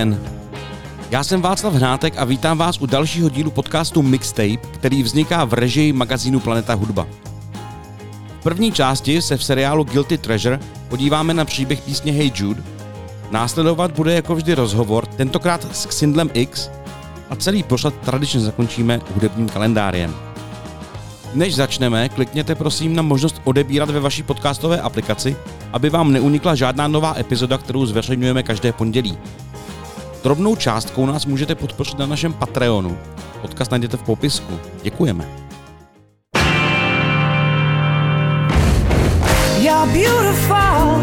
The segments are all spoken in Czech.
Den. Já jsem Václav Hnátek a vítám vás u dalšího dílu podcastu Mixtape, který vzniká v režii magazínu Planeta Hudba. V první části se v seriálu Guilty Treasure podíváme na příběh písně Hey Jude. Následovat bude jako vždy rozhovor, tentokrát s Xindlem X a celý pořad tradičně zakončíme hudebním kalendáriem. Než začneme, klikněte prosím na možnost odebírat ve vaší podcastové aplikaci, aby vám neunikla žádná nová epizoda, kterou zveřejňujeme každé pondělí. Drobnou částkou nás můžete podpořit na našem Patreonu. Odkaz najděte v popisku. Děkujeme. You're beautiful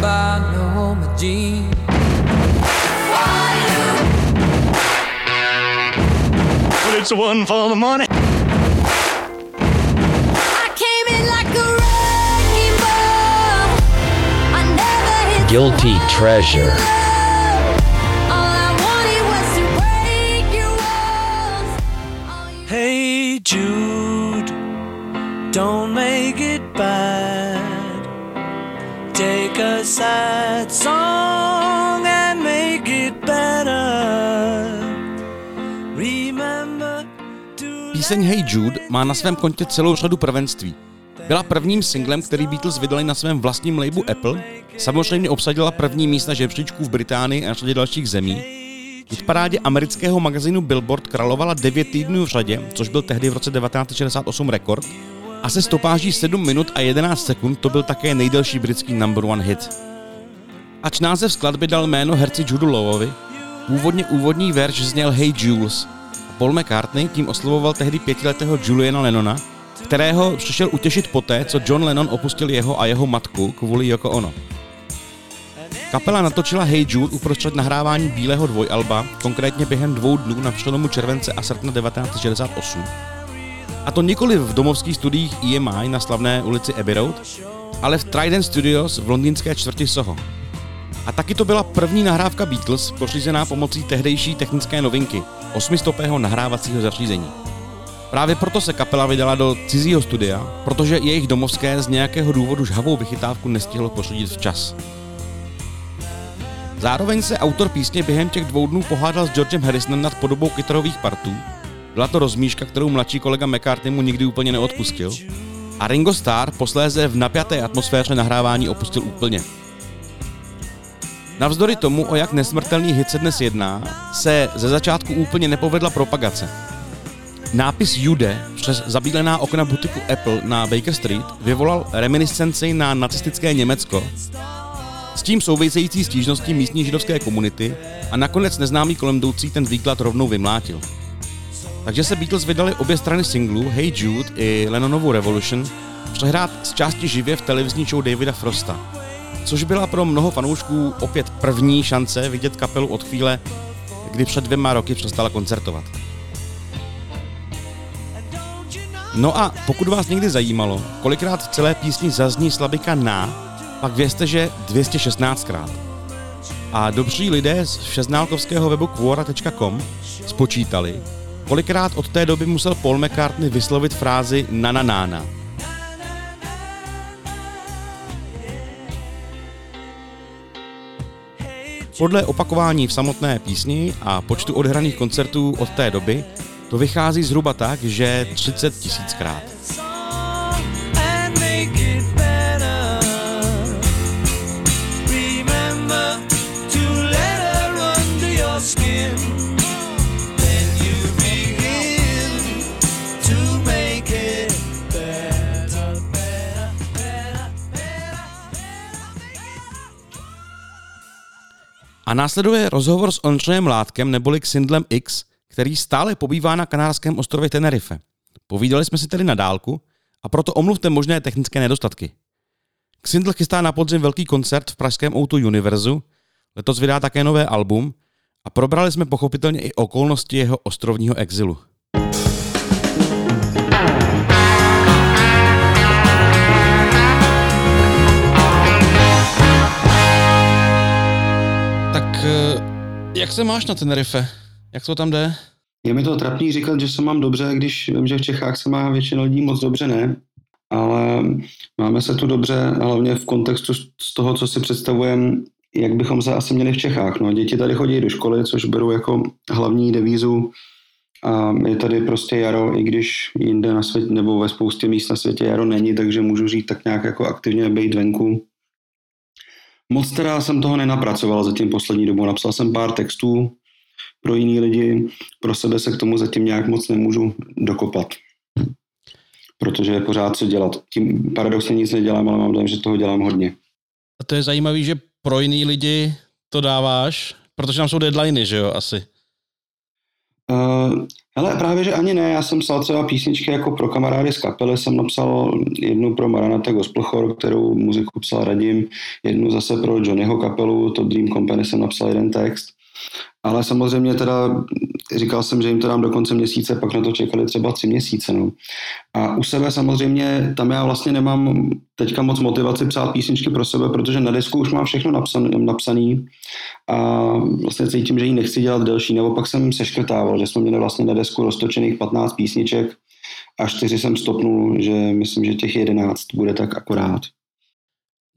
by Norma Jean. Well, it's one for the money. Guilty treasure. Hey Jude, don't make it bad. Take a sad song and make it better. Remember to Píseň Hey Jude má na svém kontě celou řadu prvenství. Byla prvním singlem, který Beatles vydali na svém vlastním labelu Apple. Samozřejmě obsadila první místa žebříčků v Británii a řadě dalších zemí. V parádě amerického magazínu Billboard královala 9 týdnů v řadě, což byl tehdy v roce 1968 rekord. A se stopáží 7 minut a 11 sekund to byl také nejdelší britský number one hit. Ač název skladby dal jméno herci Judu Lowovi, původně úvodní verš zněl Hey Jules. Paul McCartney tím oslovoval tehdy pětiletého Juliana Lennona, kterého přišel utěšit poté, co John Lennon opustil jeho a jeho matku kvůli Yoko Ono. Kapela natočila Hey Jude uprostřed nahrávání Bílého dvojalba, konkrétně během dvou dnů na přelomu července a srpna 1968. A to nikoli v domovských studiích EMI na slavné ulici Abbey Road, ale v Trident Studios v londýnské čtvrti Soho. A taky to byla první nahrávka Beatles pořízená pomocí tehdejší technické novinky, osmistopého nahrávacího zařízení. Právě proto se kapela vydala do cizího studia, protože jejich domovské z nějakého důvodu žhavou vychytávku nestihlo pořídit včas. Zároveň se autor písně během těch dvou dnů pohádal s Georgem Harrisonem nad podobou kytarových partů. Byla to rozmíška, kterou mladší kolega McCartney mu nikdy úplně neodpustil. A Ringo Starr posléze v napjaté atmosféře nahrávání opustil úplně. Navzdory tomu, o jak nesmrtelný hit se dnes jedná, se ze začátku úplně nepovedla propagace. Nápis Jude přes zabílená okna butiku Apple na Baker Street vyvolal reminiscenci na nacistické Německo. S tím související stížnosti místní židovské komunity a nakonec neznámý kolem jdoucí ten výklad rovnou vymlátil. Takže se Beatles vydali obě strany singlu Hey Jude i Lennonovu Revolution přehrát z části živě v televizní show Davida Frosta, což byla pro mnoho fanoušků opět první šance vidět kapelu od chvíle, kdy před dvěma roky přestala koncertovat. No a pokud vás někdy zajímalo, kolikrát v celé písni zazní slabika na, pak vězte, že 216krát. A dobří lidé z všeználkovského webu quora.com spočítali, kolikrát od té doby musel Paul McCartney vyslovit frázi na na na na. Podle opakování v samotné písni a počtu odhraných koncertů od té doby to vychází zhruba tak, že 30 tisíckrát. A následuje rozhovor s Ondřejem Látkem neboli Xindlem X, který stále pobývá na kanárském ostrově Tenerife. Povídali jsme si tedy na dálku a proto omluvte možné technické nedostatky. Xindl chystá na podzim velký koncert v pražském Outu Univerzu, letos vydá také nové album a probrali jsme pochopitelně i okolnosti jeho ostrovního exilu. Tak eh, jak se máš na Tenerife? Jak to tam jde? Je mi to trapný říkat, že se mám dobře, když vím, že v Čechách se má většina lidí moc dobře, ne. Ale máme se tu dobře, hlavně v kontextu z toho, co si představujeme jak bychom se asi měli v Čechách. No, děti tady chodí do školy, což beru jako hlavní devízu a je tady prostě jaro, i když jinde na světě, nebo ve spoustě míst na světě jaro není, takže můžu žít tak nějak jako aktivně být venku. Moc teda jsem toho nenapracoval zatím poslední dobu. Napsal jsem pár textů pro jiný lidi, pro sebe se k tomu zatím nějak moc nemůžu dokopat. Protože je pořád co dělat. Tím paradoxně nic nedělám, ale mám dojem, že toho dělám hodně. A to je zajímavé, že pro jiný lidi to dáváš, protože tam jsou deadliny, že jo, asi. Uh, hele, právě, že ani ne, já jsem psal třeba písničky jako pro kamarády z kapely, jsem napsal jednu pro Maranata Gospel kterou muziku psal Radim, jednu zase pro Johnnyho kapelu, to Dream Company jsem napsal jeden text. Ale samozřejmě teda říkal jsem, že jim to dám do konce měsíce, pak na to čekali třeba tři měsíce. No. A u sebe samozřejmě, tam já vlastně nemám teďka moc motivaci psát písničky pro sebe, protože na desku už mám všechno napsaný, napsaný a vlastně cítím, že ji nechci dělat delší, nebo pak jsem seškrtával, že jsme měli vlastně na desku roztočených 15 písniček a čtyři jsem stopnul, že myslím, že těch 11 bude tak akorát.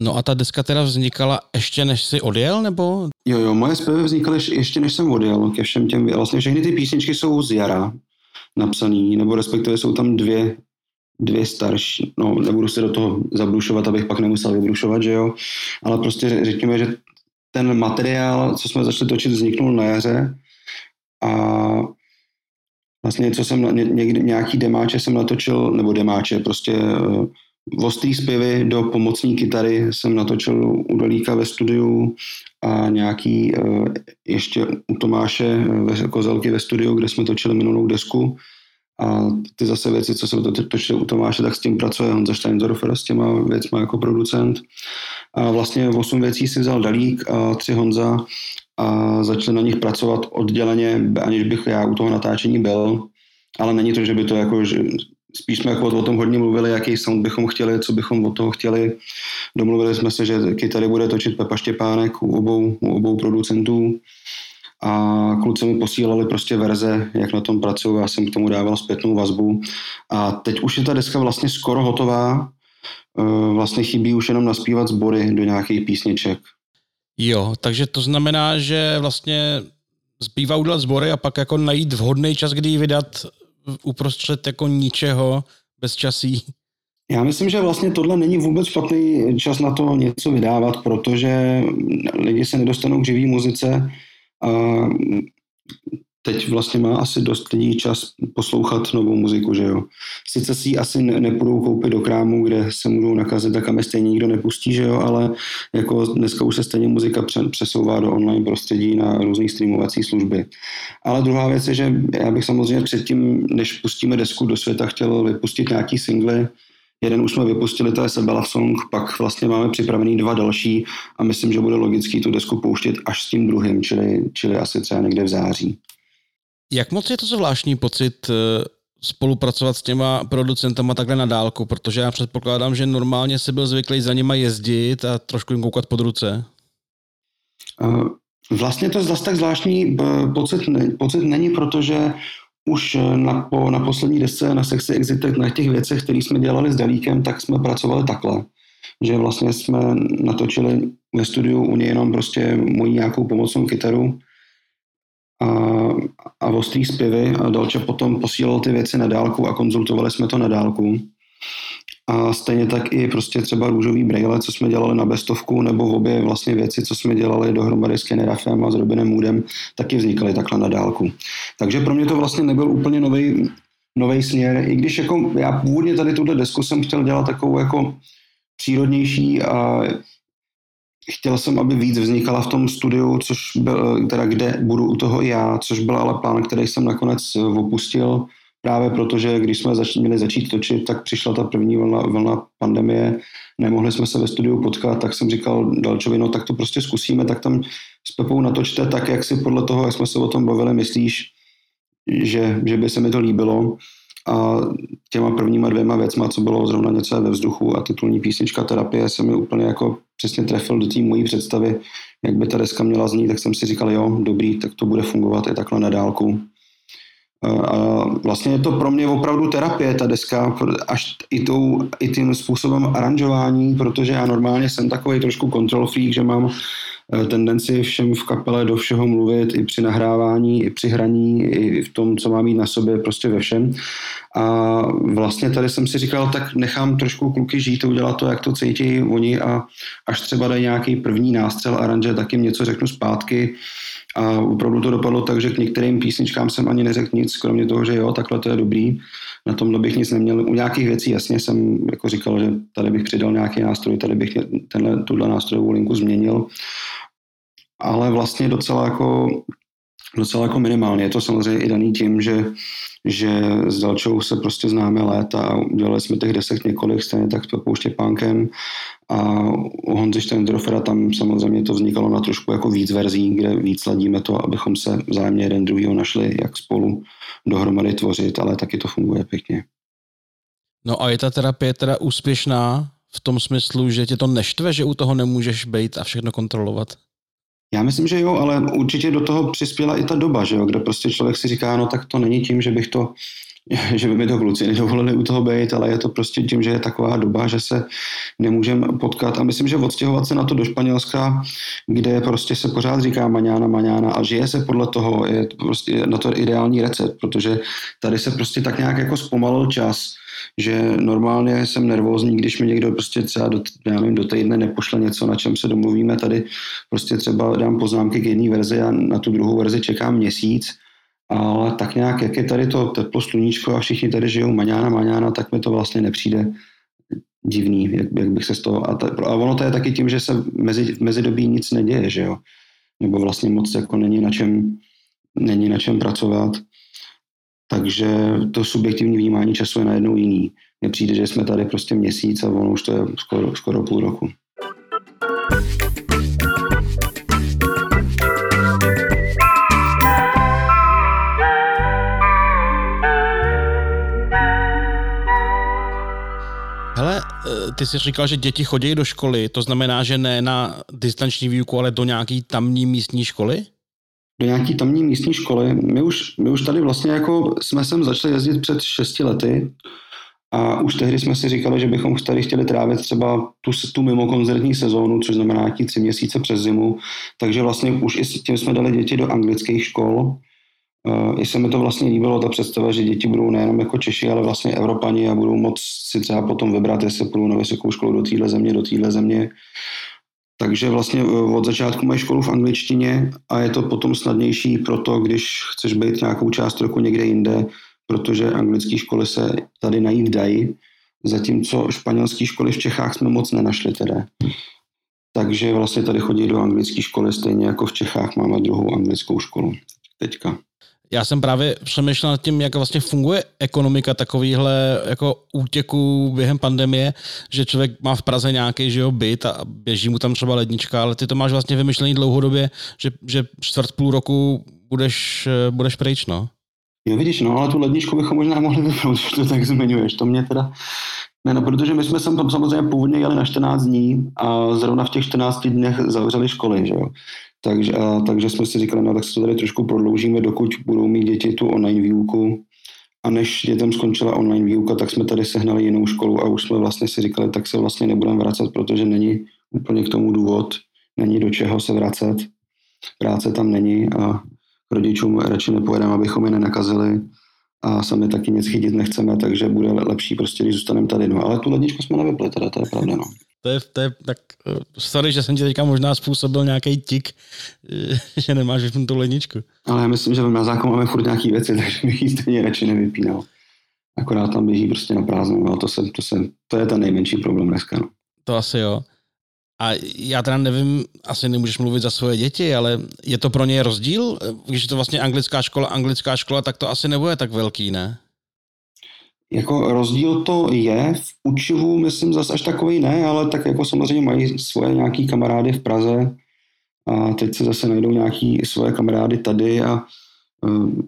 No a ta deska teda vznikala ještě než jsi odjel, nebo? Jo, jo, moje zpěvy vznikaly ještě než jsem odjel ke všem těm, vlastně všechny ty písničky jsou z jara napsaný, nebo respektive jsou tam dvě, dvě starší, no nebudu se do toho zabrušovat, abych pak nemusel vybrušovat, že jo, ale prostě řekněme, že ten materiál, co jsme začali točit, vzniknul na jaře a vlastně co jsem, někdy, nějaký demáče jsem natočil, nebo demáče, prostě uh, ostrý zpěvy do pomocní kytary jsem natočil u Dolíka ve studiu a nějaký uh, ještě u Tomáše ve Kozelky ve studiu, kde jsme točili minulou desku. A ty zase věci, co jsou to točili u Tomáše, tak s tím pracuje Honza Steindorfer s těma věcma jako producent. A vlastně osm věcí si vzal Dalík a tři Honza a začali na nich pracovat odděleně, aniž bych já u toho natáčení byl. Ale není to, že by to jako, že spíš jsme jako o tom hodně mluvili, jaký sound bychom chtěli, co bychom od toho chtěli. Domluvili jsme se, že kytary bude točit Pepa Štěpánek u obou, u obou producentů a kluci mi posílali prostě verze, jak na tom pracují, já jsem k tomu dával zpětnou vazbu a teď už je ta deska vlastně skoro hotová, e, vlastně chybí už jenom naspívat sbory do nějakých písniček. Jo, takže to znamená, že vlastně zbývá udělat sbory a pak jako najít vhodný čas, kdy ji vydat uprostřed jako ničeho, bez časí. Já myslím, že vlastně tohle není vůbec špatný čas na to něco vydávat, protože lidi se nedostanou k živý muzice a teď vlastně má asi dost lidí čas poslouchat novou muziku, že jo. Sice si ji asi ne, nepůjdou koupit do krámu, kde se můžou nakazit, tak kam je stejně nikdo nepustí, že jo, ale jako dneska už se stejně muzika přesouvá do online prostředí na různé streamovací služby. Ale druhá věc je, že já bych samozřejmě předtím, než pustíme desku do světa, chtěl vypustit nějaký singly, Jeden už jsme vypustili, to je Sebela Song, pak vlastně máme připravený dva další a myslím, že bude logický tu desku pouštět až s tím druhým, čili, čili asi třeba někde v září. Jak moc je to zvláštní pocit eh, spolupracovat s těma producentama takhle na dálku, protože já předpokládám, že normálně si byl zvyklý za nima jezdit a trošku jim koukat pod ruce. Eh, vlastně to zase tak zvláštní eh, pocit, pocit není, protože už na, po, na poslední desce na Sexy Exit, na těch věcech, které jsme dělali s Dalíkem, tak jsme pracovali takhle. Že vlastně jsme natočili ve studiu u něj jenom prostě moji nějakou pomocnou kytaru a, a ostrý zpěvy a Dalče potom posílal ty věci na dálku a konzultovali jsme to na dálku. A stejně tak i prostě třeba růžový brejle, co jsme dělali na bestovku, nebo obě vlastně věci, co jsme dělali dohromady s Kenny Raffem a s Robinem Moodem, taky vznikaly takhle na dálku. Takže pro mě to vlastně nebyl úplně nový nový směr, i když jako já původně tady tuhle desku jsem chtěl dělat takovou jako přírodnější a chtěl jsem, aby víc vznikala v tom studiu, což byl, teda kde budu u toho já, což byl ale plán, který jsem nakonec eh, opustil, právě protože když jsme zač- měli začít točit, tak přišla ta první vlna, vlna pandemie, nemohli jsme se ve studiu potkat, tak jsem říkal Dalčovi, no tak to prostě zkusíme, tak tam s Pepou natočte tak, jak si podle toho, jak jsme se o tom bavili, myslíš, že, že by se mi to líbilo. A těma prvníma dvěma věcma, co bylo zrovna něco ve vzduchu a titulní písnička Terapie, se mi úplně jako přesně trefil do té mojí představy, jak by ta deska měla znít, tak jsem si říkal, jo, dobrý, tak to bude fungovat i takhle na dálku. A vlastně je to pro mě opravdu terapie, ta deska, až i, tou, i tím způsobem aranžování, protože já normálně jsem takový trošku control freak, že mám eh, tendenci všem v kapele do všeho mluvit i při nahrávání, i při hraní, i v tom, co mám mít na sobě, prostě ve všem. A vlastně tady jsem si říkal, tak nechám trošku kluky žít, udělat to, jak to cítí oni a až třeba dají nějaký první nástřel aranže, tak jim něco řeknu zpátky, a opravdu to dopadlo tak, že k některým písničkám jsem ani neřekl nic, kromě toho, že jo, takhle to je dobrý. Na tomhle bych nic neměl. U nějakých věcí jasně jsem jako říkal, že tady bych přidal nějaký nástroj, tady bych tenhle, tuhle nástrojovou linku změnil. Ale vlastně docela jako, docela jako minimálně. Je to samozřejmě i daný tím, že že s Dalčou se prostě známe léta a udělali jsme těch desek několik, stejně tak s Pepou Štěpánkem a u Honzy Steindorfera tam samozřejmě to vznikalo na trošku jako víc verzí, kde víc ladíme to, abychom se vzájemně jeden druhýho našli, jak spolu dohromady tvořit, ale taky to funguje pěkně. No a je ta terapie teda úspěšná v tom smyslu, že tě to neštve, že u toho nemůžeš být a všechno kontrolovat? Já myslím, že jo, ale určitě do toho přispěla i ta doba, že jo, kde prostě člověk si říká, no tak to není tím, že bych to že by mi to kluci nedovolili u toho být, ale je to prostě tím, že je taková doba, že se nemůžeme potkat. A myslím, že odstěhovat se na to do Španělska, kde prostě se pořád říká maňána, maňána a žije se podle toho, je to prostě na to ideální recept, protože tady se prostě tak nějak jako zpomalil čas, že normálně jsem nervózní, když mi někdo prostě třeba do, já nevím, do týdne nepošle něco, na čem se domluvíme. Tady prostě třeba dám poznámky k jedné verzi a na tu druhou verzi čekám měsíc ale tak nějak, jak je tady to teplo, sluníčko a všichni tady žijou maňána, maňána, tak mi to vlastně nepřijde divný, jak, jak bych se z toho... A, ta, a ono to je taky tím, že se mezi, v mezidobí nic neděje, že jo? Nebo vlastně moc jako není na čem, není na čem pracovat. Takže to subjektivní vnímání času je najednou jiný. Mně přijde, že jsme tady prostě měsíc a ono už to je skoro, skoro půl roku. Ty jsi říkal, že děti chodí do školy, to znamená, že ne na distanční výuku, ale do nějaký tamní místní školy? Do nějaký tamní místní školy. My už, my už tady vlastně jako jsme sem začali jezdit před šesti lety a už tehdy jsme si říkali, že bychom tady chtěli trávit třeba tu, tu mimo koncertní sezónu, což znamená tři měsíce přes zimu. Takže vlastně už i s tím jsme dali děti do anglických škol, i se mi to vlastně líbilo, ta představa, že děti budou nejenom jako Češi, ale vlastně Evropani a budou moct si třeba potom vybrat, jestli půjdou na vysokou školu do téhle země, do téhle země. Takže vlastně e, od začátku mají školu v angličtině a je to potom snadnější pro to, když chceš být nějakou část roku někde jinde, protože anglické školy se tady najít dají, zatímco španělské školy v Čechách jsme moc nenašli teda. Takže vlastně tady chodí do anglické školy, stejně jako v Čechách máme druhou anglickou školu teďka. Já jsem právě přemýšlel nad tím, jak vlastně funguje ekonomika takovýhle jako útěku během pandemie, že člověk má v Praze nějaký že jo, byt a běží mu tam třeba lednička, ale ty to máš vlastně vymyšlený dlouhodobě, že, že čtvrt půl roku budeš, budeš pryč, no. Jo, vidíš, no, ale tu ledničku bychom možná mohli vypnout, že to tak zmiňuješ. To mě teda ne, no, protože my jsme samozřejmě původně jeli na 14 dní a zrovna v těch 14 dnech zavřeli školy, že jo. Takže, a, takže jsme si říkali, no tak se to tady trošku prodloužíme, dokud budou mít děti tu online výuku. A než dětem skončila online výuka, tak jsme tady sehnali jinou školu a už jsme vlastně si říkali, tak se vlastně nebudeme vracet, protože není úplně k tomu důvod, není do čeho se vracet. Práce tam není a rodičům radši nepovedeme, abychom je nenakazili a sami taky nic chytit nechceme, takže bude lepší prostě, když zůstaneme tady. No, ale tu ledničku jsme nevypli, teda to je pravda. No. To je, to je tak, eh, sorry, že jsem ti teďka možná způsobil nějaký tik, eh, že nemáš tu ledničku. Ale já myslím, že v mrazáku máme furt nějaký věci, takže bych ji stejně radši nevypínal. Akorát tam běží prostě na prázdno, no, to, se, to, se, to je ten nejmenší problém dneska. No. To asi jo. A já teda nevím, asi nemůžeš mluvit za svoje děti, ale je to pro ně rozdíl? Když je to vlastně anglická škola, anglická škola, tak to asi nebude tak velký, ne? Jako rozdíl to je, v učivu myslím zase až takový ne, ale tak jako samozřejmě mají svoje nějaký kamarády v Praze a teď se zase najdou nějaký svoje kamarády tady a e,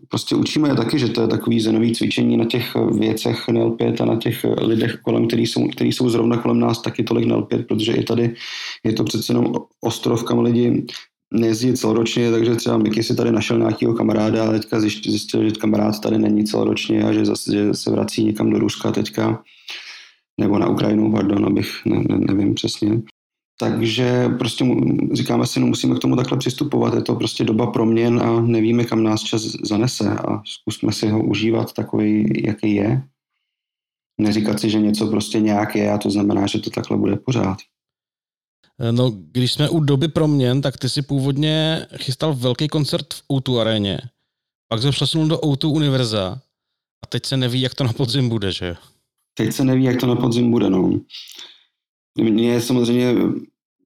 prostě učíme je taky, že to je takový zenový cvičení na těch věcech nelpět a na těch lidech kolem, který jsou, který jsou zrovna kolem nás, taky tolik nelpět, protože i tady je to přece jenom ostrov, kam lidi nejezdí celoročně, takže třeba Miky si tady našel nějakého kamaráda a teďka zjistil, že kamarád tady není celoročně a že, zase, že se vrací někam do Ruska teďka, nebo na Ukrajinu, pardon, abych ne, ne, nevím přesně. Takže prostě říkáme si, no musíme k tomu takhle přistupovat. Je to prostě doba proměn a nevíme, kam nás čas zanese a zkusme si ho užívat takový, jaký je. Neříkat si, že něco prostě nějak je a to znamená, že to takhle bude pořád. No, když jsme u doby proměn, tak ty si původně chystal velký koncert v O2 aréně, pak se přesunul do O2 Univerza a teď se neví, jak to na podzim bude, že? Teď se neví, jak to na podzim bude, no. Mně je samozřejmě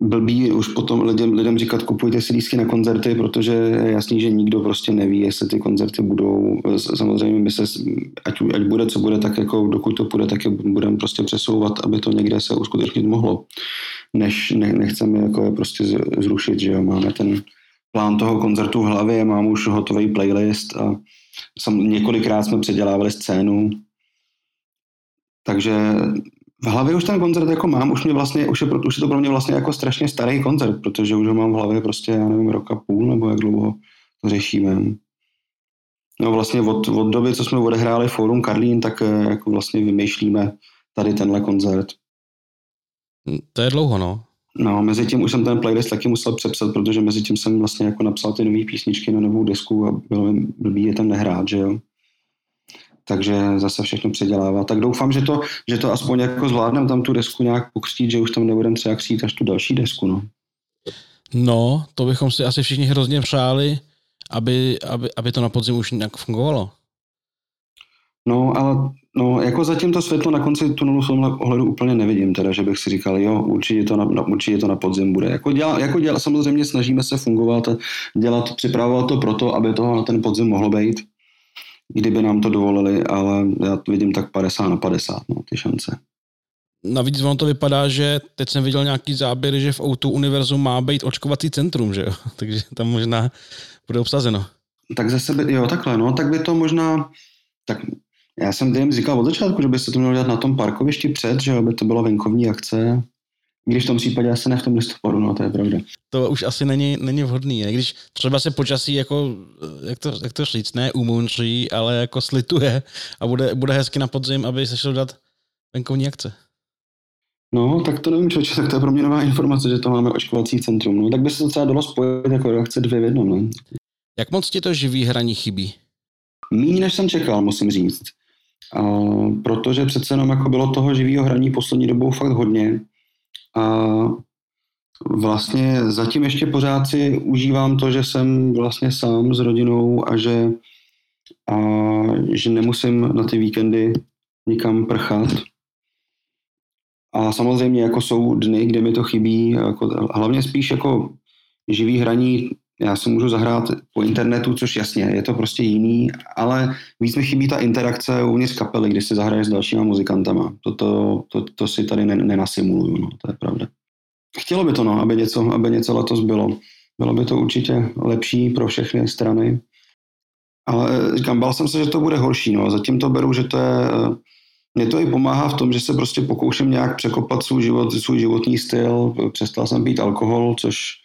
blbý už potom lidem, lidem říkat, kupujte si lístky na koncerty, protože je jasný, že nikdo prostě neví, jestli ty koncerty budou. Samozřejmě my se, ať, ať bude, co bude, tak jako dokud to bude, tak je budeme prostě přesouvat, aby to někde se uskutečnit mohlo. Než ne, nechceme jako je prostě zrušit, že jo. Máme ten plán toho koncertu v hlavě, mám už hotový playlist a sam, několikrát jsme předělávali scénu, takže v hlavě už ten koncert jako mám, už, mě vlastně, už, je, už je to pro mě vlastně jako strašně starý koncert, protože už ho mám v hlavě prostě, já nevím, roka půl, nebo jak dlouho to řešíme. No vlastně od, od doby, co jsme odehráli Forum Karlín, tak eh, jako vlastně vymýšlíme tady tenhle koncert. To je dlouho, no. No, mezi tím už jsem ten playlist taky musel přepsat, protože mezi tím jsem vlastně jako napsal ty nové písničky na novou desku a bylo mi blbý je tam nehrát, že jo takže zase všechno předělává. Tak doufám, že to, že to aspoň jako zvládneme tam tu desku nějak pokřtít, že už tam nebudeme třeba křít až tu další desku. No. no, to bychom si asi všichni hrozně přáli, aby, aby, aby to na podzim už nějak fungovalo. No, ale no, jako zatím to světlo na konci tunelu v tomhle ohledu úplně nevidím, teda, že bych si říkal, jo, určitě to na, určitě to na podzim bude. Jako, děla, jako děla, samozřejmě snažíme se fungovat a dělat, připravovat to proto, aby toho na ten podzim mohlo být kdyby nám to dovolili, ale já to vidím tak 50 na 50, no, ty šance. Navíc ono to vypadá, že teď jsem viděl nějaký záběry, že v Outu univerzu má být očkovací centrum, že jo? Takže tam možná bude obsazeno. Tak zase by, jo, takhle, no, tak by to možná, tak já jsem jim říkal od začátku, že by se to mělo dělat na tom parkovišti před, že by to byla venkovní akce, když v tom případě asi ne v tom listopadu, no to je pravda. To už asi není, není vhodný, ne? když třeba se počasí jako, jak to, jak to říct, ne umunří, ale jako slituje a bude, bude hezky na podzim, aby se šlo dát venkovní akce. No, tak to nevím, člověče, tak to je pro mě nová informace, že to máme očkovací centrum. No, tak by se to třeba dalo spojit jako reakce dvě v jednom. No. Jak moc ti to živý hraní chybí? Méně, než jsem čekal, musím říct. A, protože přece jenom jako bylo toho živého hraní poslední dobou fakt hodně. A vlastně zatím ještě pořád si užívám to, že jsem vlastně sám s rodinou a že, a že nemusím na ty víkendy nikam prchat. A samozřejmě jako jsou dny, kde mi to chybí, jako, hlavně spíš jako živý hraní, já si můžu zahrát po internetu, což jasně, je to prostě jiný, ale víc mi chybí ta interakce uvnitř kapely, kdy si zahraješ s dalšíma muzikantama. To, to, to, to si tady nenasimuluju, no, to je pravda. Chtělo by to, no, aby něco, aby něco letos bylo. Bylo by to určitě lepší pro všechny strany. Ale eh, říkám, bál jsem se, že to bude horší. No. Zatím to beru, že to je... Eh, mě to i pomáhá v tom, že se prostě pokouším nějak překopat svůj, život, svůj životní styl. Přestal jsem pít alkohol, což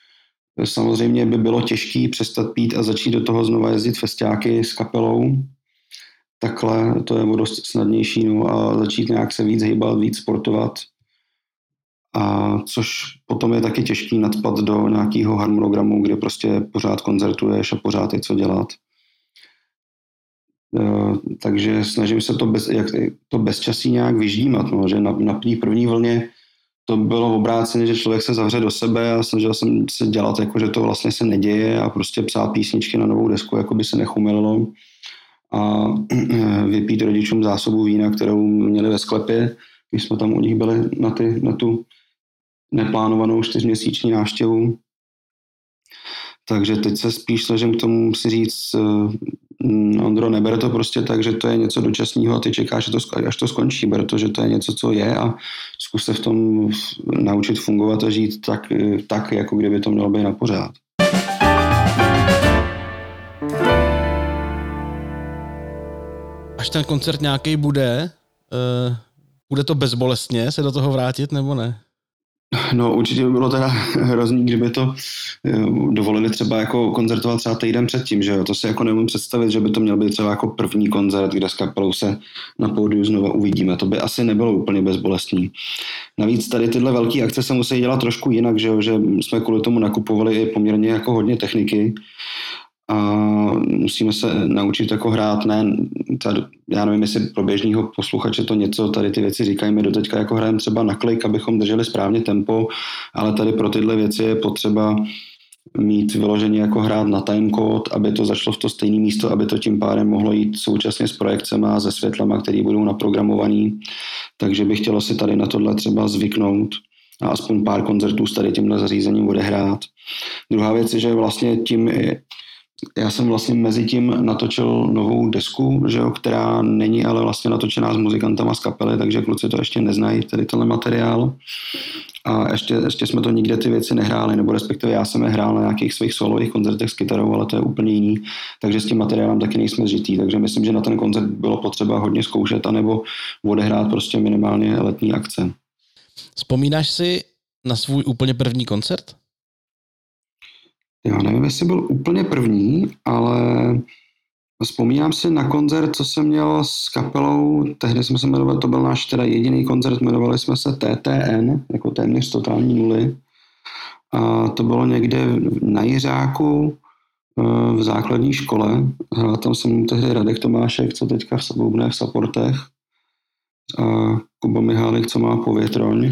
samozřejmě by bylo těžké přestat pít a začít do toho znova jezdit festiáky s kapelou. Takhle to je o dost snadnější no, a začít nějak se víc hýbat, víc sportovat a což potom je taky těžký nadspat do nějakého harmonogramu, kde prostě pořád koncertuješ a pořád je co dělat. E, takže snažím se to, bez, jak, to bezčasí nějak vyždímat, no, že na, na první vlně to bylo obráceně, že člověk se zavře do sebe a snažil jsem se dělat, jako že to vlastně se neděje a prostě psát písničky na novou desku, jako by se nechumililo a vypít rodičům zásobu vína, kterou měli ve sklepě, když jsme tam u nich byli na, ty, na tu neplánovanou čtyřměsíční návštěvu. Takže teď se spíš snažím k tomu si říct, uh, Ondro, nebere to prostě tak, že to je něco dočasného a ty čekáš, až to skončí, bere to, že to je něco, co je a zkus se v tom naučit fungovat a žít tak, eh, tak jako kdyby to mělo být na pořád. Až ten koncert nějaký bude, uh, bude to bezbolestně se do toho vrátit nebo ne? No určitě by bylo teda hrozný, kdyby to eh, dovolili třeba jako koncertovat třeba týden předtím, že jo? To si jako nemůžu představit, že by to měl být třeba jako první koncert, kde s kapelou se na pódiu znova uvidíme. To by asi nebylo úplně bezbolestný. Navíc tady tyhle velké akce se musí dělat trošku jinak, že jo? Že jsme kvůli tomu nakupovali i poměrně jako hodně techniky a musíme se naučit jako hrát, ne, tady, já nevím, jestli pro běžného posluchače to něco, tady ty věci říkají, my doteďka jako hrajeme třeba na klik, abychom drželi správně tempo, ale tady pro tyhle věci je potřeba mít vyloženě jako hrát na timecode, aby to začalo v to stejné místo, aby to tím pádem mohlo jít současně s projekcemi a se světlama, které budou naprogramovaný. Takže bych chtělo si tady na tohle třeba zvyknout a aspoň pár koncertů s tady tímhle zařízením odehrát. Druhá věc je, že vlastně tím já jsem vlastně mezi tím natočil novou desku, že jo, která není ale vlastně natočená s muzikantama z kapely, takže kluci to ještě neznají, tady tenhle materiál. A ještě, ještě jsme to nikde ty věci nehráli, nebo respektive já jsem je hrál na nějakých svých solových koncertech s kytarou, ale to je úplně jiný, takže s tím materiálem taky nejsme zžitý, takže myslím, že na ten koncert bylo potřeba hodně zkoušet, anebo odehrát prostě minimálně letní akce. Vzpomínáš si na svůj úplně první koncert? Já nevím, jestli byl úplně první, ale vzpomínám si na koncert, co jsem měl s kapelou, tehdy jsme se jmenovali, to byl náš teda jediný koncert, jmenovali jsme se TTN, jako téměř totální nuly. A to bylo někde na Jiřáku eh, v základní škole. Hrál tam jsem tehdy Radek Tomášek, co teďka v Sabubne v Saportech. A Kuba Mihálik, co má povětroň.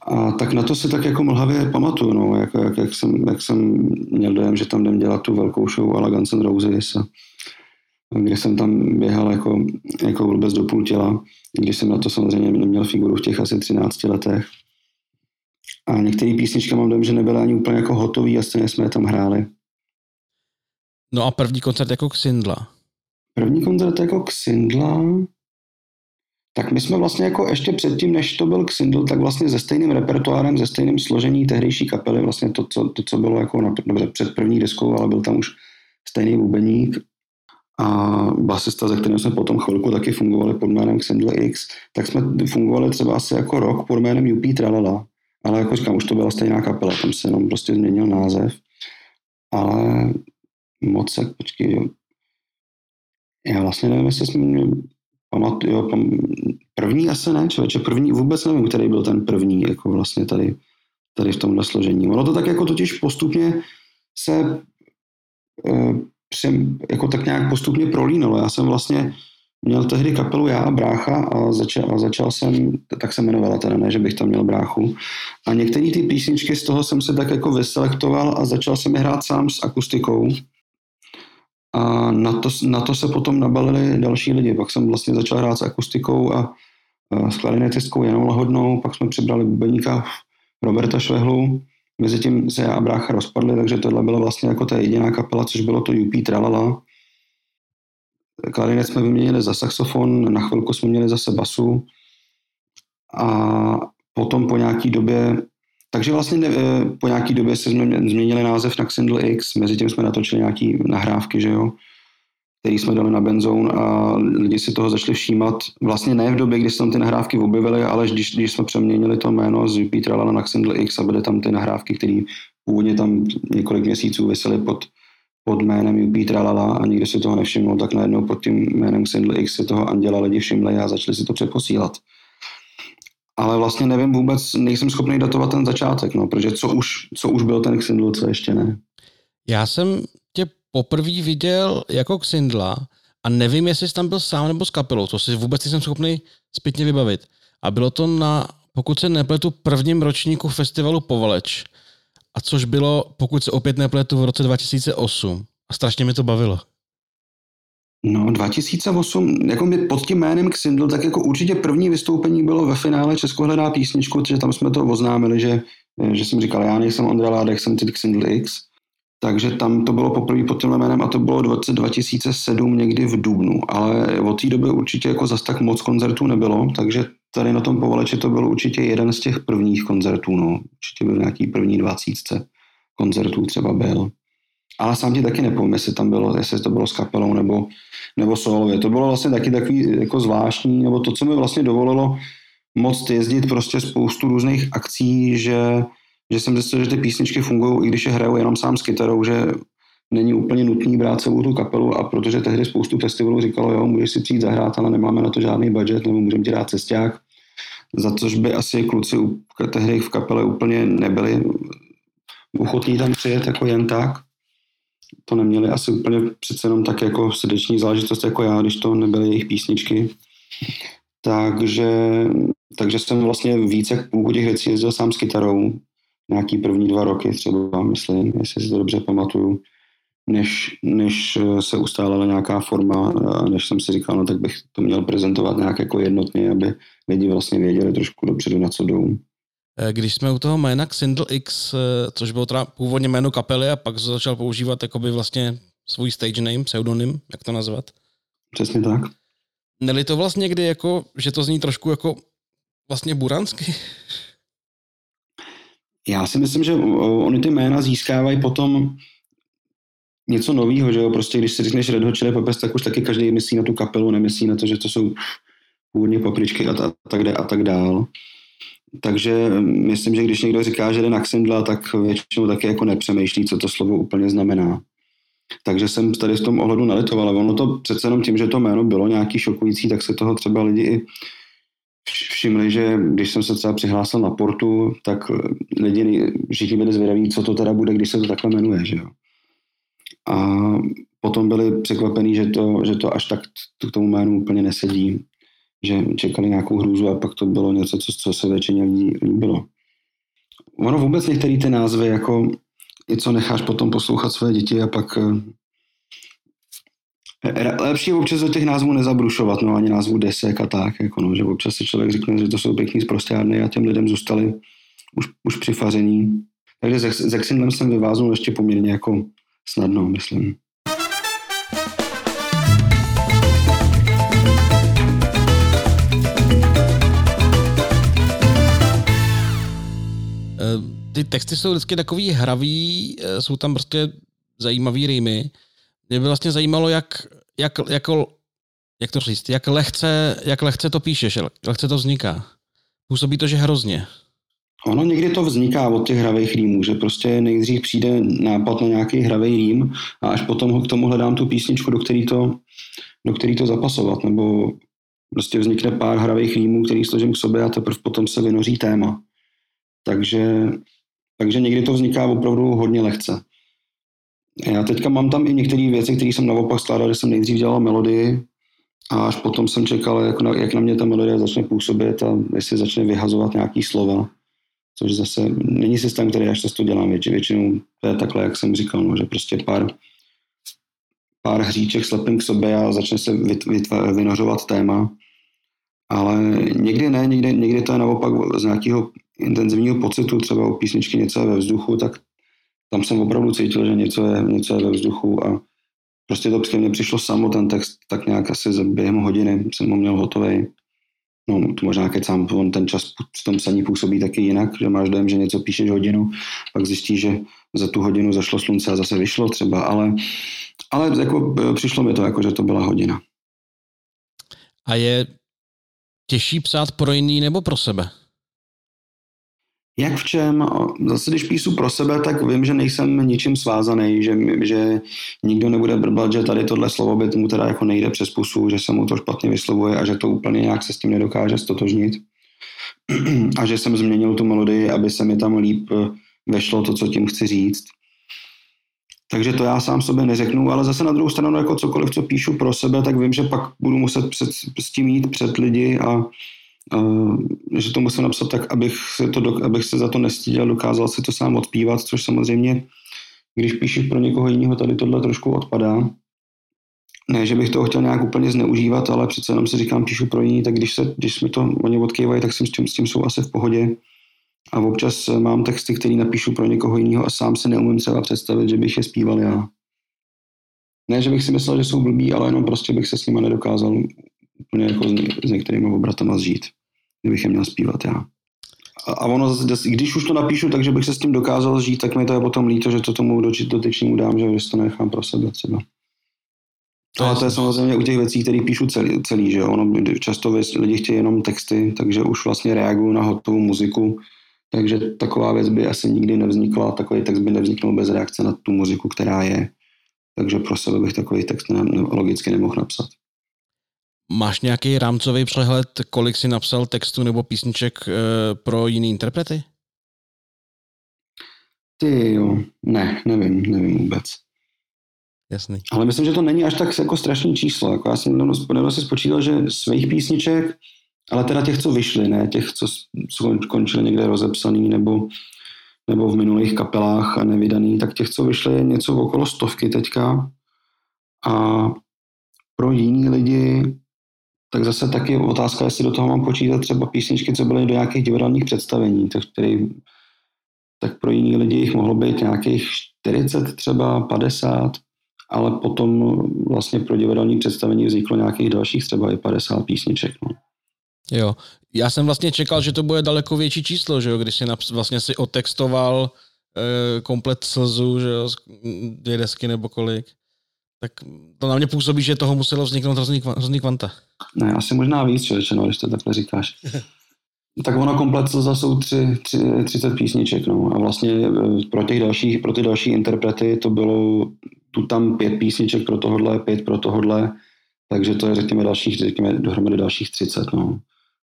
A tak na to si tak jako mlhavě pamatuju, no, jak, jak, jak, jsem, jak jsem měl dojem, že tam jdem dělat tu velkou show ala Guns N' Roses, a, kde jsem tam běhal jako, jako vůbec do půl těla, když jsem na to samozřejmě neměl figuru v těch asi 13 letech. A některé písničky mám dojem, že nebyly ani úplně jako hotový a stejně jsme je tam hráli. No a první koncert jako Xindla? První koncert jako Xindla, tak my jsme vlastně jako ještě předtím, než to byl Xindl, tak vlastně se stejným repertoárem, se stejným složení tehdejší kapely, vlastně to, co, to, co bylo jako na, dobře, před první deskou, ale byl tam už stejný bubeník. A basista, ze kterým jsme potom chvilku taky fungovali pod jménem Xindl X, tak jsme fungovali třeba asi jako rok pod jménem UP Tralala, ale jako říkám, už to byla stejná kapela, tam se jenom prostě změnil název, ale moc se, počkej, jo. Já vlastně nevím, jestli jsme pamatuju, jo, pam, první asi ne, člověče, první, vůbec nevím, který byl ten první, jako vlastně tady, tady v tomhle složení. Ono to tak jako totiž postupně se e, přem, jako tak nějak postupně prolínalo. Já jsem vlastně měl tehdy kapelu já a brácha a začal, a začal jsem, tak se jmenovala teda, ne, že bych tam měl bráchu. A některé ty písničky z toho jsem se tak jako vyselektoval a začal jsem je hrát sám s akustikou. A na to, na to se potom nabalili další lidi. Pak jsem vlastně začal hrát s akustikou a, a s klarinetistkou Janou Lahodnou, pak jsme přibrali bubeníka Roberta Švehlu, Mezitím se já a brácha rozpadli, takže tohle byla vlastně jako ta jediná kapela, což bylo to UP Tralala. Klarinet jsme vyměnili za saxofon, na chvilku jsme měli zase basu a potom po nějaký době takže vlastně ne, eh, po nějaký době se jsme změnili název na Xindle X, mezi tím jsme natočili nějaký nahrávky, že jo, který jsme dali na Benzone a lidi si toho začali všímat. Vlastně ne v době, kdy se tam ty nahrávky objevily, ale když, když jsme přeměnili to jméno z UP Tralala na Xindle X a byly tam ty nahrávky, které původně tam několik měsíců vysely pod, pod jménem UP Tralala a nikdo si toho nevšiml, tak najednou pod tím jménem Xindle X si toho Anděla lidi všimli a začali si to přeposílat ale vlastně nevím vůbec, nejsem schopný datovat ten začátek, no, protože co už, co už byl ten Xindl, co ještě ne. Já jsem tě poprvé viděl jako Xindla a nevím, jestli jsi tam byl sám nebo s kapelou, to si vůbec nejsem schopný zpětně vybavit. A bylo to na, pokud se nepletu, prvním ročníku festivalu Povaleč. A což bylo, pokud se opět nepletu, v roce 2008. A strašně mi to bavilo. No, 2008, jako my pod tím jménem Xindl, tak jako určitě první vystoupení bylo ve finále Česko hledá písničku, protože tam jsme to oznámili, že, že jsem říkal, já nejsem Ondra Ládek, jsem ty Xindl X. Takže tam to bylo poprvé pod tím jménem a to bylo 20, 2007 někdy v Dubnu, ale od té doby určitě jako zas tak moc koncertů nebylo, takže tady na tom povaleči to byl určitě jeden z těch prvních koncertů, no. Určitě byl nějaký první dvacítce koncertů třeba byl. Ale sám ti taky nepovím, jestli tam bylo, jestli to bylo s kapelou nebo, nebo solově. To bylo vlastně taky takový jako zvláštní, nebo to, co mi vlastně dovolilo moc jezdit prostě spoustu různých akcí, že, že jsem zjistil, že ty písničky fungují, i když je hraju jenom sám s kytarou, že není úplně nutný brát celou tu kapelu a protože tehdy spoustu festivalů říkalo, jo, můžeš si přijít zahrát, ale nemáme na to žádný budget, nebo můžeme ti dát cesták, za což by asi kluci tehdy v kapele úplně nebyli ochotní tam přijet jako jen tak. To neměli asi úplně přece jenom tak jako srdeční záležitost jako já, když to nebyly jejich písničky. Takže, takže jsem vlastně více jak půlku těch věcí jezdil sám s kytarou. Nějaký první dva roky třeba, myslím, jestli si to dobře pamatuju než, než se ustálala nějaká forma, než jsem si říkal, no tak bych to měl prezentovat nějak jako jednotně, aby lidi vlastně věděli trošku dopředu, na co jdou. Eh, když jsme u toho jména Xindl X, eh, což bylo teda původně jméno kapely a pak začal používat jakoby vlastně svůj stage name, pseudonym, jak to nazvat? Přesně tak. Neli to vlastně někdy jako, že to zní trošku jako vlastně buransky? Já si myslím, že oni ty jména získávají potom něco nového, že jo, prostě když si řekneš Red Hot Chili Peppers, tak už taky každý myslí na tu kapelu, nemyslí na to, že to jsou původně papričky a, a, tak, a tak dál. Takže mm, myslím, že když někdo říká, že jde na Xindla, tak většinou taky jako nepřemýšlí, co to slovo úplně znamená. Takže jsem tady v tom ohledu nalitoval, ale ono to přece jenom tím, že to jméno bylo nějaký šokující, tak se toho třeba lidi i všimli, že když jsem se třeba přihlásil na portu, tak lidi všichni byli zvědaví, co to teda bude, když se to takhle jmenuje, že jo a potom byli překvapení, že to, že to až tak k tomu jménu úplně nesedí, že čekali nějakou hrůzu a pak to bylo něco, co, co se většině líbilo. Ono vůbec některé ty názvy, jako co necháš potom poslouchat své děti a pak eh, lepší je občas do těch názvů nezabrušovat, no ani názvu desek a tak, jako no, že občas si člověk řekne, že to jsou pěkný zprostárny a těm lidem zůstali už, už přifaření. Takže s Exindlem jsem vyváznul ještě poměrně jako snadno, myslím. Ty texty jsou vždycky takový hravý, eh, jsou tam prostě zajímavý rýmy. Mě by vlastně zajímalo, jak, jak, jako, jak to říct, jak lehce, jak lehce to píšeš, jak lehce to vzniká. Působí to, že hrozně. Ono někdy to vzniká od těch hravých rýmů, že prostě nejdřív přijde nápad na nějaký hravý rým a až potom k tomu hledám tu písničku, do který to, do který to zapasovat, nebo prostě vznikne pár hravých rýmů, který složím k sobě a teprve potom se vynoří téma. Takže, takže někdy to vzniká opravdu hodně lehce. Já teďka mám tam i některé věci, které jsem naopak skládal, že jsem nejdřív dělal melodii a až potom jsem čekal, jak na, jak na mě ta melodie začne působit a jestli začne vyhazovat nějaký slova. Což zase není systém, který já často dělám, větši, většinou to je takhle, jak jsem říkal, no, že prostě pár, pár hříček slepím k sobě a začne se vytva, vynořovat téma, ale někdy ne, někdy, někdy to je naopak z nějakého intenzivního pocitu, třeba u písničky něco je ve vzduchu, tak tam jsem opravdu cítil, že něco je, něco je ve vzduchu a prostě to ke mně přišlo samo, ten text tak nějak asi během hodiny jsem ho měl hotový no to možná kecám, on ten čas v tom psaní působí taky jinak, že máš dojem, že něco píšeš hodinu, pak zjistíš, že za tu hodinu zašlo slunce a zase vyšlo třeba, ale, ale jako e, přišlo mi to, jako, že to byla hodina. A je těžší psát pro jiný nebo pro sebe? Jak v čem? Zase když píšu pro sebe, tak vím, že nejsem ničím svázaný, že, že nikdo nebude brbat, že tady tohle slovo by mu teda jako nejde přes pusu, že se mu to špatně vyslovuje a že to úplně nějak se s tím nedokáže stotožnit. A že jsem změnil tu melodii, aby se mi tam líp eh, vešlo to, co tím chci říct. Takže to já sám sobě neřeknu, ale zase na druhou stranu, jako cokoliv, co píšu pro sebe, tak vím, že pak budu muset před, s tím jít před lidi a že to musím napsat tak, abych se, to, abych se za to nestyděl, dokázal si to sám odpívat, což samozřejmě, když píšeš pro někoho jiného, tady tohle trošku odpadá. Ne, že bych to chtěl nějak úplně zneužívat, ale přece jenom si říkám, píšu pro jiný, tak když, se, když mi to oni odkývají, tak jsem s tím, s tím jsou asi v pohodě. A občas mám texty, které napíšu pro někoho jiného a sám si neumím třeba představit, že bych je zpíval já. Ne, že bych si myslel, že jsou blbí, ale jenom prostě bych se s nimi nedokázal úplně jako s, některými obratama zžít, kdybych je měl zpívat já. A, ono zase, když už to napíšu, takže bych se s tím dokázal žít, tak mi to je potom líto, že to tomu dotyčnímu dám, že, to nechám pro sebe třeba. To Ale to je samozřejmě u těch věcí, které píšu celý, celý že ono často lidi chtějí jenom texty, takže už vlastně reagují na hotovou muziku, takže taková věc by asi nikdy nevznikla, takový text by nevzniknul bez reakce na tu muziku, která je. Takže pro sebe bych takový text ne, ne, logicky nemohl napsat. Máš nějaký rámcový přehled, kolik jsi napsal textu nebo písniček e, pro jiný interprety? Ty jo, ne, nevím, nevím vůbec. Jasný. Ale myslím, že to není až tak jako strašný číslo. Jako já jsem nedávno si spočítal, že svých písniček, ale teda těch, co vyšly, ne těch, co skončily někde rozepsaný nebo, nebo v minulých kapelách a nevydaný, tak těch, co vyšly, je něco okolo stovky teďka. A pro jiný lidi tak zase taky otázka, jestli do toho mám počítat třeba písničky, co byly do nějakých divadelních představení, tak, který, tak pro jiný lidi jich mohlo být nějakých 40 třeba, 50, ale potom vlastně pro divadelní představení vzniklo nějakých dalších třeba i 50 písniček. No. Jo, já jsem vlastně čekal, že to bude daleko větší číslo, že jo, když si naps- vlastně si otextoval e, komplet slzu, že jo, dvě desky nebo kolik tak to na mě působí, že toho muselo vzniknout hrozný, hrozný kvanta. Ne, asi možná víc, člověče, no, když to takhle říkáš. tak ono komplet zase jsou tři, tři, 30 písniček, no. A vlastně e, pro, těch dalších, pro ty další interprety to bylo tu tam pět písniček pro tohodle, pět pro tohodle, takže to je řekněme dalších, řekněme dohromady dalších 30, no.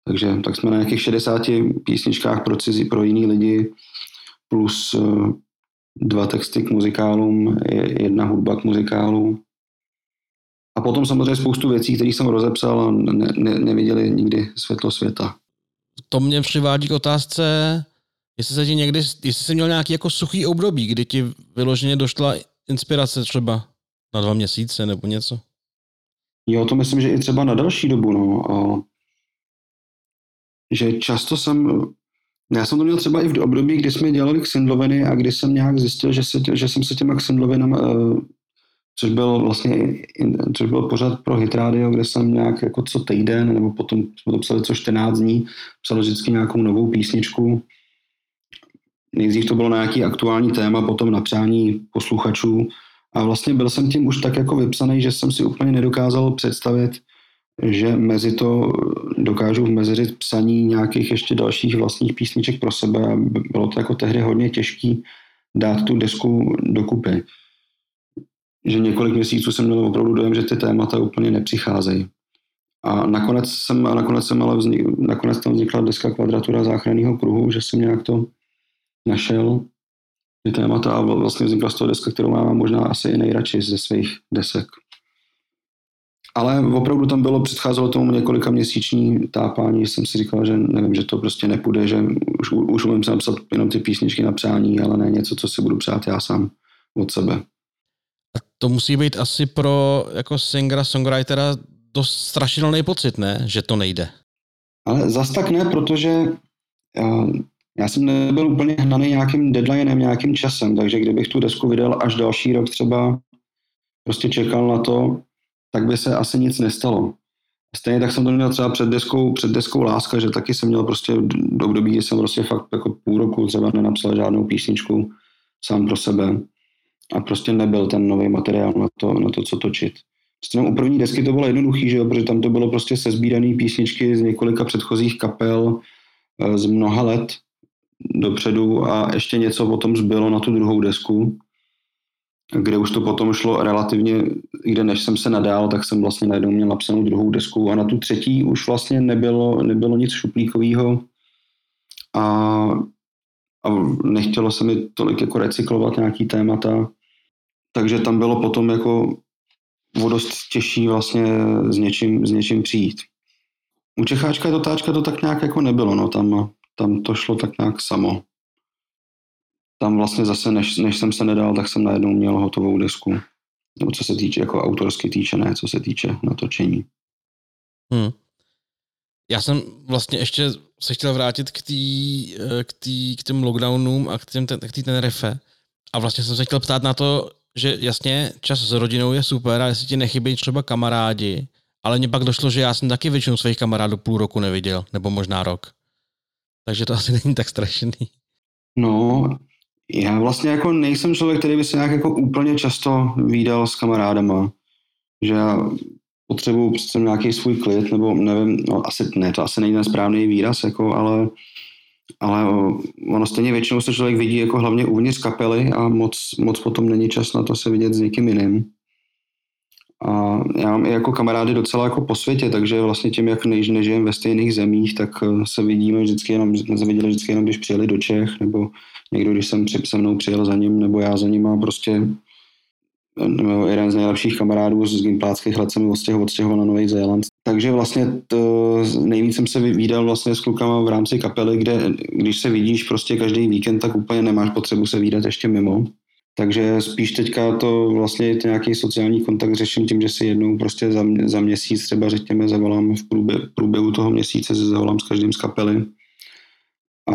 Takže tak jsme na nějakých 60 písničkách pro cizí, pro jiný lidi, plus uh, dva texty k muzikálům, jedna hudba k muzikálu. A potom samozřejmě spoustu věcí, které jsem rozepsal a ne, ne, neviděli nikdy světlo světa. To mě přivádí k otázce, jestli se ti někdy, jestli jsi měl nějaký jako suchý období, kdy ti vyloženě došla inspirace třeba na dva měsíce nebo něco? Jo, to myslím, že i třeba na další dobu, no. A že často jsem já jsem to měl třeba i v období, kdy jsme dělali ksindloviny a kdy jsem nějak zjistil, že, se, že jsem se těma ksindlovinama, uh, což byl vlastně, což byl pořád pro Hitrádio, kde jsem nějak jako co týden, nebo potom jsme to psali co 14 dní, psal vždycky nějakou novou písničku. Nejdřív to bylo na nějaký aktuální téma, potom na přání posluchačů. A vlastně byl jsem tím už tak jako vypsaný, že jsem si úplně nedokázal představit, že mezi to dokážu vmezeřit psaní nějakých ještě dalších vlastních písniček pro sebe bylo to jako tehdy hodně těžký dát tu desku dokupy. Že několik měsíců jsem měl opravdu dojem, že ty témata úplně nepřicházejí. A nakonec jsem, a nakonec jsem ale vznik, nakonec tam vznikla deska kvadratura záchranného kruhu, že jsem nějak to našel, ty témata a vlastně vznikla z toho deska, kterou mám možná asi i nejradši ze svých desek. Ale opravdu tam bylo, předcházelo tomu několika měsíční tápání, jsem si říkal, že nevím, že to prostě nepůjde, že už, už umím se napsat jenom ty písničky na přání, ale ne něco, co si budu přát já sám od sebe. A to musí být asi pro jako singera, songwritera dost strašidelný pocit, ne? Že to nejde. Ale zas tak ne, protože já, já jsem nebyl úplně hnaný nějakým deadlinem, nějakým časem, takže kdybych tu desku vydal až další rok třeba, prostě čekal na to, tak by se asi nic nestalo. Stejně tak jsem to měl třeba před deskou, před deskou Láska, že taky jsem měl prostě do období, kdy jsem prostě fakt jako půl roku třeba nenapsal žádnou písničku sám pro sebe a prostě nebyl ten nový materiál na to, na to co točit. Prostě u první desky to bylo jednoduchý, že jo, protože tam to bylo prostě sezbírané písničky z několika předchozích kapel eh, z mnoha let dopředu a ještě něco potom zbylo na tu druhou desku kde už to potom šlo relativně, kde než jsem se nadál, tak jsem vlastně najednou měl napsanou druhou desku a na tu třetí už vlastně nebylo, nebylo nic šuplíkového a, a nechtělo se mi tolik jako recyklovat nějaký témata, takže tam bylo potom jako o dost těžší vlastně s něčím, s něčím přijít. U Čecháčka dotáčka to tak nějak jako nebylo, no tam, tam to šlo tak nějak samo tam vlastně zase, než, než jsem se nedal, tak jsem najednou měl hotovou desku. Nebo co se týče jako autorsky týče, ne, co se týče natočení. Hmm. Já jsem vlastně ještě se chtěl vrátit k, tý, k, tý, k těm lockdownům a k, těm, k tý Tenerife. A vlastně jsem se chtěl ptát na to, že jasně čas s rodinou je super a jestli ti nechybí třeba kamarádi, ale mně pak došlo, že já jsem taky většinu svých kamarádů půl roku neviděl, nebo možná rok. Takže to asi není tak strašný. No, já vlastně jako nejsem člověk, který by se nějak jako úplně často výdal s kamarádama. že já potřebuji prostě nějaký svůj klid, nebo nevím, no asi ne, to asi nejde správný výraz, jako, ale, ale ono stejně většinou se člověk vidí jako hlavně uvnitř kapely a moc, moc potom není čas na to se vidět s někým jiným. A já mám i jako kamarády docela jako po světě, takže vlastně tím, jak než, nežijem ve stejných zemích, tak se vidíme vždycky jenom, se viděli vždycky jenom, když přijeli do Čech, nebo někdo, když jsem při, se mnou přijel za ním, nebo já za ním a prostě nebo jeden z nejlepších kamarádů z gimpláckých let jsem odstěhoval, odstěhoval na Nový Zéland. Takže vlastně to, nejvíc jsem se vydal vlastně s klukama v rámci kapely, kde když se vidíš prostě každý víkend, tak úplně nemáš potřebu se výdat ještě mimo. Takže spíš teďka to vlastně nějaký sociální kontakt řeším tím, že si jednou prostě za, za měsíc třeba řekněme zavolám v průběhu, průběhu toho měsíce, se zavolám s každým z kapely. A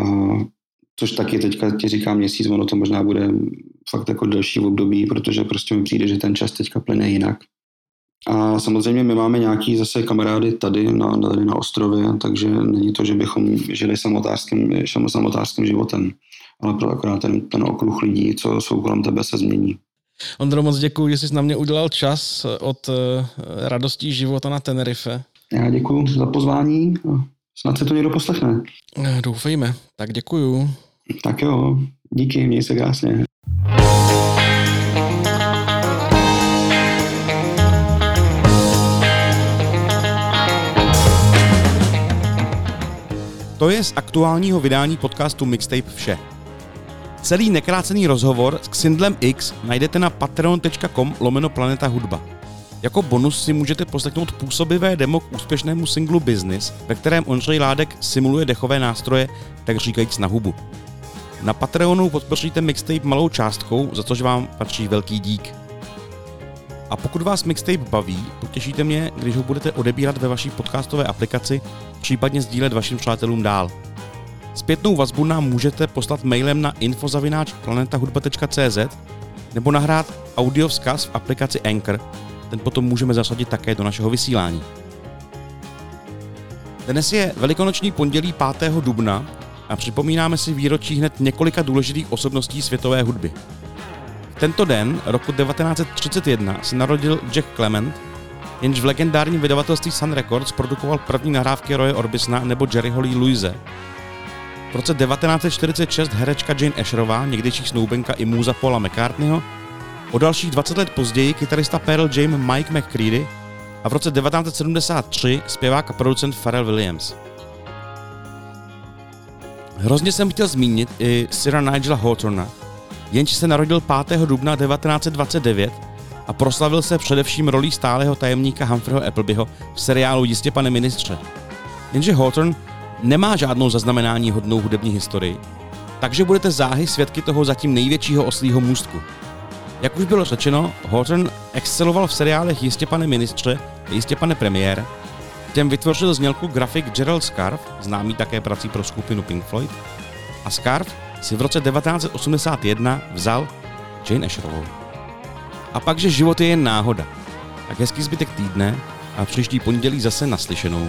což taky teďka ti říkám měsíc, ono to možná bude fakt jako delší období, protože prostě mi přijde, že ten čas teďka plyne jinak. A samozřejmě my máme nějaký zase kamarády tady na, tady na ostrově, takže není to, že bychom žili samotářským, samotářským životem ale pro akorát ten, ten okruh lidí, co jsou kolem tebe, se změní. Ondro, moc děkuji, že jsi na mě udělal čas od uh, radostí života na Tenerife. Já děkuji za pozvání a snad se to někdo poslechne. Eh, doufejme. Tak děkuju. Tak jo, díky, měj se krásně. To je z aktuálního vydání podcastu Mixtape vše. Celý nekrácený rozhovor s Xindlem X najdete na patreon.com lomeno Planeta Hudba. Jako bonus si můžete poslechnout působivé demo k úspěšnému singlu Business, ve kterém Ondřej Ládek simuluje dechové nástroje, tak říkajíc na hubu. Na Patreonu podpoříte mixtape malou částkou, za což vám patří velký dík. A pokud vás mixtape baví, potěšíte mě, když ho budete odebírat ve vaší podcastové aplikaci, případně sdílet vašim přátelům dál. Zpětnou vazbu nám můžete poslat mailem na infozavináč.planetahudba.cz nebo nahrát audiovzkaz v aplikaci Anchor. Ten potom můžeme zasadit také do našeho vysílání. Dnes je velikonoční pondělí 5. dubna a připomínáme si výročí hned několika důležitých osobností světové hudby. Tento den, roku 1931, se narodil Jack Clement, jenž v legendárním vydavatelství Sun Records produkoval první nahrávky Roye Orbisona nebo Jerryho Lee Louise, v roce 1946 herečka Jane Asherová, někdejší snoubenka i můza Paula McCartneyho, o dalších 20 let později kytarista Pearl Jam Mike McCready a v roce 1973 zpěvák a producent Pharrell Williams. Hrozně jsem chtěl zmínit i Sira Nigela Hawthorna, jenž se narodil 5. dubna 1929 a proslavil se především rolí stálého tajemníka Humphreyho Applebyho v seriálu Jistě pane ministře. Jenže Hawthorne nemá žádnou zaznamenání hodnou hudební historii, takže budete záhy svědky toho zatím největšího oslího můstku. Jak už bylo řečeno, Horton exceloval v seriálech Jistě pane ministře a Jistě pane premiér, těm vytvořil znělku grafik Gerald Scarf, známý také prací pro skupinu Pink Floyd, a Scarf si v roce 1981 vzal Jane Asherovou. A pak, že život je jen náhoda. Tak hezký zbytek týdne a příští pondělí zase naslyšenou.